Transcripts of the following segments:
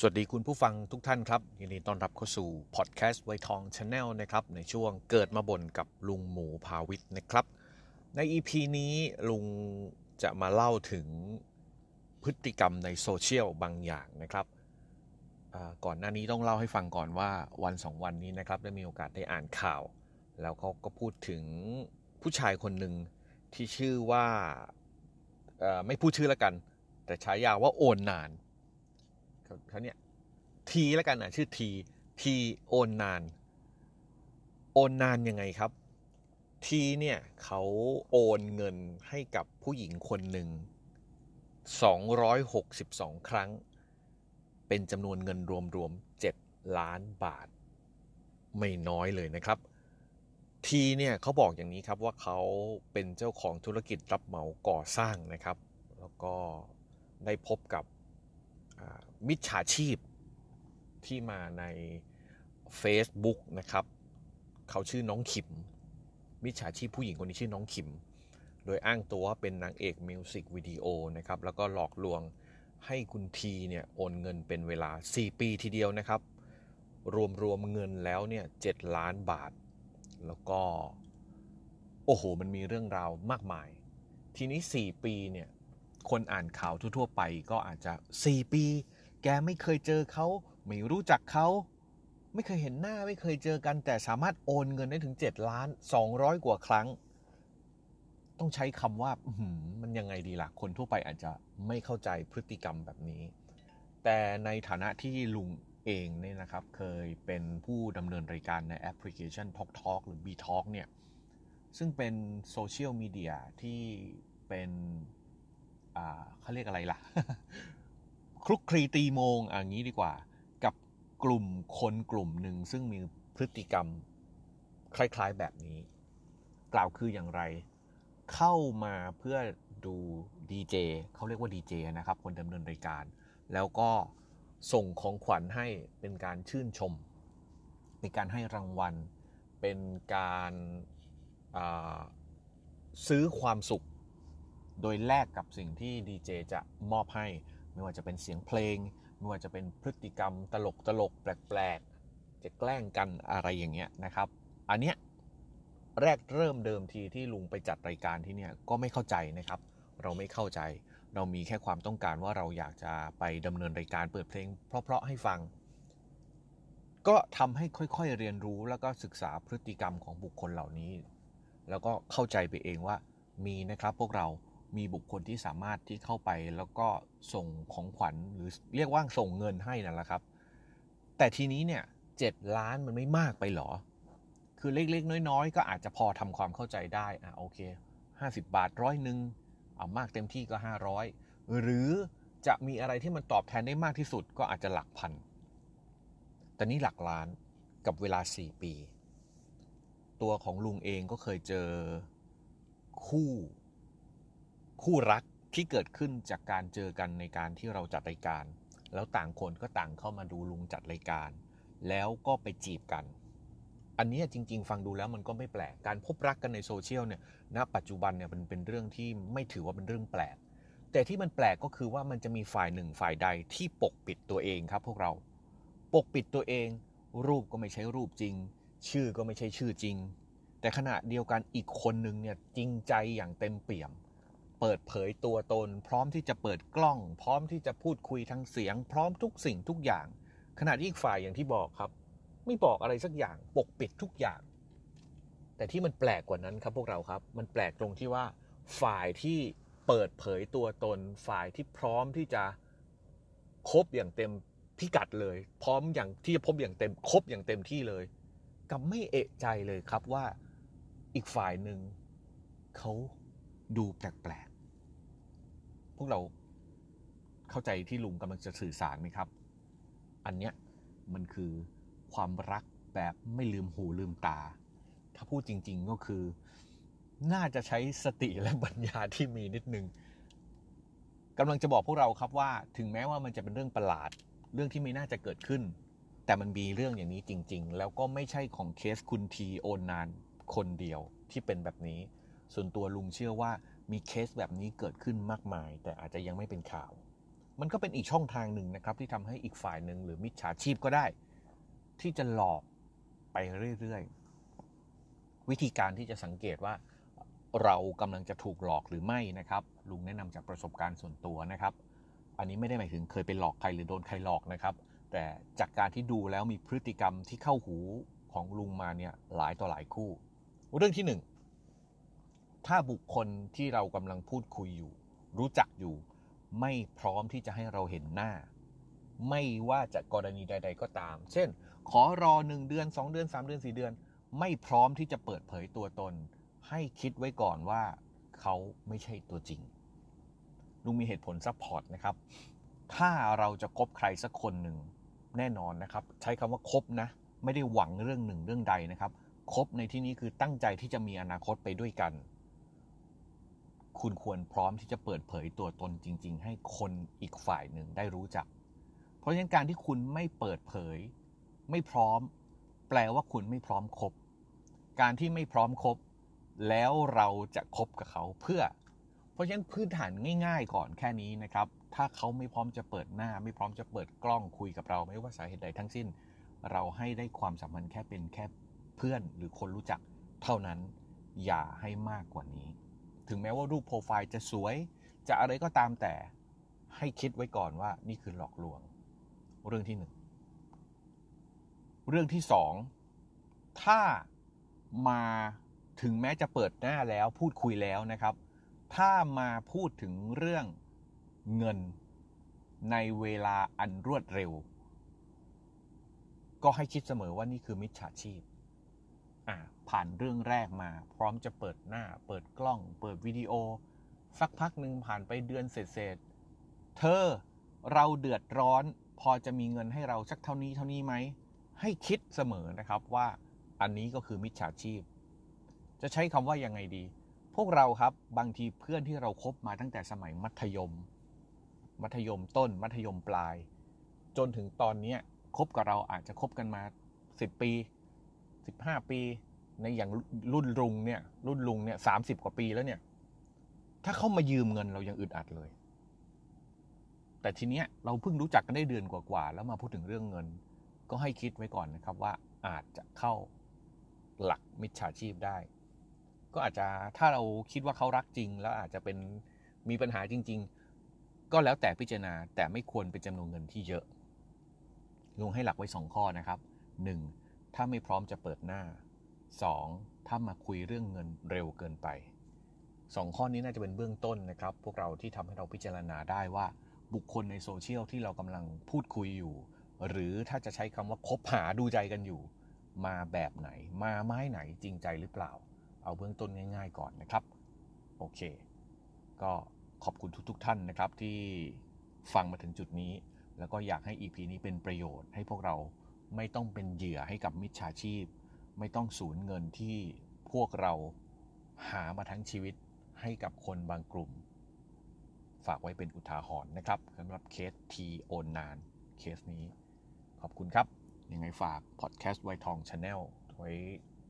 สวัสดีคุณผู้ฟังทุกท่านครับยินดีต้อนรับเข้าสู่พอดแคสต์ไวทอง Channel นะครับในช่วงเกิดมาบ่นกับลุงหมูภาวิทย์นะครับ ใน EP นี้ลุงจะมาเล่าถึงพฤติกรรมในโซเชียลบางอย่างนะครับก่อนหน้านี้ต้องเล่าให้ฟังก่อนว่าวันสองวันนี้นะครับได้มีโอกาสได้อ่านข่าว แล้วเขาก็พูดถึงผู้ชายคนหนึ่งที่ชื่อว่าไม่พูดชื่อแล้วกัน แต่ฉายาว่าโอนนาน เขาเนี่ยทีแล้วกันอะชื่อทีทีโอนนาน โอนนานยังไงครับ ทีเนี่ยเขาโอนเงินให้กับผู้หญิงคนหนึ่ง 262 ครั้ง เป็นจำนวนเงินรวมๆ7ล้านบาท ไม่น้อยเลยนะครับ ทีเนี่ยเขาบอกอย่างนี้ครับว่าเขาเป็นเจ้าของธุรกิจรับเหมาก่อสร้างนะครับ แล้วก็ได้พบกับ มิจฉาชีพที่มาใน Facebook นะครับ เขาชื่อน้องขิม มิจฉาชีพผู้หญิงคนนี้ชื่อน้องขิม โดยอ้างตัวว่าเป็นนางเอกมิวสิกวิดีโอนะครับ แล้วก็หลอกลวงให้คุณทีเนี่ยโอนเงินเป็นเวลา 4 ปีทีเดียวนะครับ รวมรวมเงินแล้วเนี่ย7ล้านบาท แล้วก็ โอ้โห มันมีเรื่องราวมากมาย ทีนี้ 4 ปีเนี่ย คนอ่านข่าวทั่วๆไปก็อาจจะ 4 ปี แกไม่เคยเจอเขาไม่รู้จักเขาไม่เคยเห็นหน้าไม่เคยเจอกัน แต่สามารถโอนเงินได้ถึง 7 ล้าน 200 กว่าครั้ง ต้องใช้คำว่ามันยังไงดีล่ะ คนทั่วไปอาจจะไม่เข้าใจพฤติกรรมแบบนี้ แต่ในฐานะที่ลุงเองเนี่ยนะครับ เคยเป็นผู้ดำเนินรายการในแอปพลิเคชัน Talk Talk หรือ B Talk เนี่ย ซึ่งเป็นโซเชียลมีเดียที่เป็น เขาเรียกอะไรล่ะ คลุกคลีตีโมงอย่างนี้ดีกว่า กับกลุ่มคนกลุ่มหนึ่งซึ่งมีพฤติกรรมคล้ายๆแบบนี้ กล่าวคืออย่างไร เข้ามาเพื่อดูดีเจเขาเรียกว่าดีเจนะครับ คนดำเนินรายการ แล้วก็ส่งของขวัญให้เป็นการชื่นชม เป็นการให้รางวัล เป็นการาซื้อความสุข โดยแลกกับสิ่งที่ดีเจจะมอบให้ ไม่ว่าจะเป็นเสียงเพลง ไม่ว่าจะเป็นพฤติกรรมตลกตลกแปลกๆ จะแกล้งกันอะไรอย่างเงี้ยนะครับ อันเนี้ยแรกเริ่มเดิมทีที่ลุงไปจัดรายการที่เนี่ยก็ไม่เข้าใจนะครับ เราไม่เข้าใจ เรามีแค่ความต้องการว่าเราอยากจะไปดำเนินรายการเปิดเพลง เพราะๆให้ฟัง ก็ทำให้ค่อยๆเรียนรู้แล้วก็ศึกษาพฤติกรรมของบุคคลเหล่านี้ แล้วก็เข้าใจไปเองว่ามีนะครับพวกเรา มีบุคคลที่สามารถที่เข้าไปแล้วก็ส่งของขวัญหรือเรียกว่าส่งเงินให้นั่นแหละครับ แต่ทีนี้เนี่ยเจ็ดล้านมันไม่มากไปหรอ คือเล็กๆ น้อยๆ ก็อาจจะพอทำความเข้าใจได้อะโอเค 50 บาทร้อยหนึ่งเอามากเต็มที่ก็ 500 หรือจะมีอะไรที่มันตอบแทนได้มากที่สุดก็อาจจะหลักพัน แต่นี่หลักล้านกับเวลา 4 ปี ตัวของลุงเองก็เคยเจอคู่ คู่รักที่เกิดขึ้นจากการเจอกันในการที่เราจัดรายการ แล้วต่างคนก็ต่างเข้ามาดูลุงจัดรายการ แล้วก็ไปจีบกัน อันนี้จริง ๆ ฟังดูแล้วมันก็ไม่แปลกการพบรักกันในโซเชียลเนี่ยณปัจจุบันเนี่ยมันเป็นเรื่องที่ไม่ถือว่าเป็นเรื่องแปลก แต่ที่มันแปลกก็คือว่ามันจะมีฝ่ายหนึ่งฝ่ายใดที่ปกปิดตัวเองครับ พวกเราปกปิดตัวเอง รูปก็ไม่ใช่รูปจริง ชื่อก็ไม่ใช่ชื่อจริง แต่ขณะเดียวกันอีกคนหนึ่งเนี่ยจริงใจอย่างเต็มเปี่ยม เปิดเผยตัวตน พร้อมที่จะเปิดกล้อง พร้อมที่จะพูดคุยทางเสียง พร้อมทุกสิ่งทุกอย่าง ขณะที่อีกฝ่ายอย่างที่บอกครับ ไม่บอกอะไรสักอย่างปกปิดทุกอย่าง แต่ที่มันแปลกกว่านั้นครับพวกเราครับ มันแปลกตรงที่ว่า ฝ่ายที่เปิดเผยตัวตน ฝ่ายที่พร้อมที่จะคบอย่างเต็มพิกัดเลย พร้อมอย่างที่จะพบอย่างเต็มคบอย่างเต็มที่เลยกับไม่เอะใจเลยครับว่าอีกฝ่ายหนึ่งเขา ดูแปลกๆ พวกเราเข้าใจที่ลุงกำลังจะสื่อสารไหมครับ อันเนี้ยมันคือความรักแบบไม่ลืมหูลืมตา ถ้าพูดจริง ๆก็คือ น่าจะใช้สติและปัญญาที่มีนิดนึงกำลังจะบอกพวกเราครับว่า ถึงแม้ว่ามันจะเป็นเรื่องประหลาด เรื่องที่ไม่น่าจะเกิดขึ้น แต่มันมีเรื่องอย่างนี้จริง ๆ แล้วก็ไม่ใช่ของเคสคุณทีโอนนานคนเดียวที่เป็นแบบนี้ ส่วนตัวลุงเชื่อว่ามีเคสแบบนี้เกิดขึ้นมากมาย แต่อาจจะยังไม่เป็นข่าว มันก็เป็นอีกช่องทางหนึ่งนะครับที่ทำให้อีกฝ่ายหนึ่งหรือมิจฉาชีพก็ได้ ที่จะหลอกไปเรื่อยๆ วิธีการที่จะสังเกตว่าเรากำลังจะถูกหลอกหรือไม่นะครับ ลุงแนะนำจากประสบการณ์ส่วนตัวนะครับ อันนี้ไม่ได้หมายถึงเคยไปหลอกใครหรือโดนใครหลอกนะครับ แต่จากการที่ดูแล้วมีพฤติกรรมที่เข้าหูของลุงมาเนี่ยหลายต่อหลายคู่ เรื่องที่หนึ่ง ถ้าบุคคลที่เรากำลังพูดคุยอยู่ รู้จักอยู่ ไม่พร้อมที่จะให้เราเห็นหน้า ไม่ว่าจะกรณีใด ๆ ก็ตาม เช่น ขอรอหนึ่งเดือนสองเดือนสามเดือนสี่เดือน ไม่พร้อมที่จะเปิดเผยตัวตน ให้คิดไว้ก่อนว่าเขาไม่ใช่ตัวจริงลุงมีเหตุผลซัพพอร์ตนะครับ ถ้าเราจะคบใครสักคนหนึ่งแน่นอนนะครับ ใช้คำว่าคบนะ ไม่ได้หวังเรื่องหนึ่งเรื่องใดนะครับคบในที่นี้คือตั้งใจที่จะมีอนาคตไปด้วยกัน คุณควรพร้อมที่จะเปิดเผยตัวตนจริง ๆ ให้คนอีกฝ่ายหนึ่งได้รู้จัก เพราะฉะนั้นการที่คุณไม่เปิดเผย ไม่พร้อม แปลว่าคุณไม่พร้อมคบ การที่ไม่พร้อมคบ แล้วเราจะคบกับเขาเพื่อ เพราะฉะนั้นพื้นฐานง่าย ๆ ก่อนแค่นี้นะครับ ถ้าเขาไม่พร้อมจะเปิดหน้า ไม่พร้อมจะเปิดกล้องคุยกับเรา ไม่ว่าสาเหตุใดทั้งสิ้น เราให้ได้ความสัมพันธ์แค่เป็นแค่เพื่อนหรือคนรู้จักเท่านั้น อย่าให้มากกว่านี้ ถึงแม้ว่ารูปโปรไฟล์จะสวย จะอะไรก็ตามแต่ให้คิดไว้ก่อนว่านี่คือหลอกลวง เรื่องที่หนึ่งเรื่องที่สองถ้ามาถึงแม้จะเปิดหน้าแล้วพูดคุยแล้วนะครับ ถ้ามาพูดถึงเรื่องเงินในเวลาอันรวดเร็ว ก็ให้คิดเสมอว่านี่คือมิจฉาชีพ ผ่านเรื่องแรกมา พร้อมจะเปิดหน้า เปิดกล้อง เปิดวิดีโอ สักพักหนึ่งผ่านไปเดือนเศษเธอเราเดือดร้อน พอจะมีเงินให้เราสักเท่านี้เท่านี้ไหม ให้คิดเสมอนะครับว่าอันนี้ก็คือมิจฉาชีพ จะใช้คำว่ายังไงดี พวกเราครับบางทีเพื่อนที่เราครบมาตั้งแต่สมัยมัธยม มัธยมต้น มัธยมปลาย จนถึงตอนนี้คบกับเราอาจจะคบกันมา 10 ปี 15ปีในอย่างรุ่นลุงเนี่ย รุ่นลุงเนี่ยสามสิบกว่าปีแล้วเนี่ย ถ้าเขามายืมเงินเรายังอึดอัดเลย แต่ทีเนี้ยเราเพิ่งรู้จักกันได้เดือนกว่าๆแล้วมาพูดถึงเรื่องเงิน ก็ให้คิดไว้ก่อนนะครับว่าอาจจะเข้าหลักมิจฉาชีพได้ ก็อาจจะถ้าเราคิดว่าเขารักจริง แล้วอาจจะเป็นมีปัญหาจริง ๆ ก็แล้วแต่พิจารณาแต่ไม่ควรเป็นจำนวนเงินที่เยอะลุงให้หลักไว้สองข้อนะครับ 1. ถ้าไม่พร้อมจะเปิดหน้า 2. ถ้ามาคุยเรื่องเงินเร็วเกินไปสองข้อนี้น่าจะเป็นเบื้องต้นนะครับ พวกเราที่ทำให้เราพิจารณาได้ว่าบุคคลในโซเชียลที่เรากำลังพูดคุยอยู่ หรือถ้าจะใช้คำว่าคบหาดูใจกันอยู่ มาแบบไหน มาไม้ไหนจริงใจหรือเปล่า เอาเบื้องต้นง่าย ๆ ก่อนนะครับ โอเค ก็ขอบคุณทุกๆทท่านนะครับที่ฟังมาถึงจุดนี้ แล้วก็อยากให้ EP นี้เป็นประโยชน์ให้พวกเรา ไม่ต้องเป็นเหยื่อให้กับมิจฉาชีพ ไม่ต้องสูญเงินที่พวกเราหามาทั้งชีวิตให้กับคนบางกลุ่ม ฝากไว้เป็นอุทาหรณ์นะครับสำหรับเคสทีโอนนานเคสนี้ ขอบคุณครับ ยังไงฝากพอดแคสต์ไวทอง Channel ไว้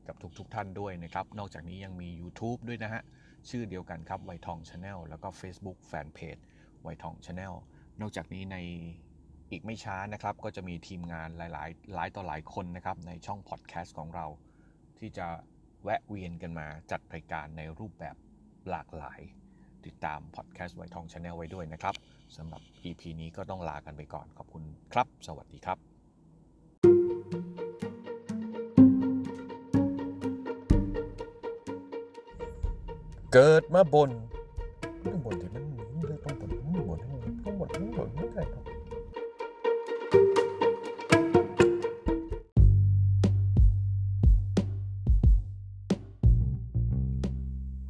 กับทุกๆทท่านด้วยนะครับ นอกจากนี้ยังมี YouTube ด้วยนะฮะ ชื่อเดียวกันครับไวทอง Channel แล้วก็ Facebook Fanpage ไวทอง Channel นอกจากนี้ใน อีกไม่ช้านะครับ ก็จะมีทีมงานหลายๆ หลายต่อหลายคนนะครับในช่องพอดแคสต์ของเรา ที่จะแวะเวียนกันมาจัดรายการในรูปแบบหลากหลาย ติดตามพอดแคสต์ไวทอง Channel ไว้ด้วยนะครับสำหรับ EP นี้ก็ต้องลากันไปก่อนขอบคุณครับ สวัสดีครับ เกิดมาบ่นต้องบนที่มันหนีเลยต้องบนต้องบนต้องบนต้องบนไม่ได้ครับ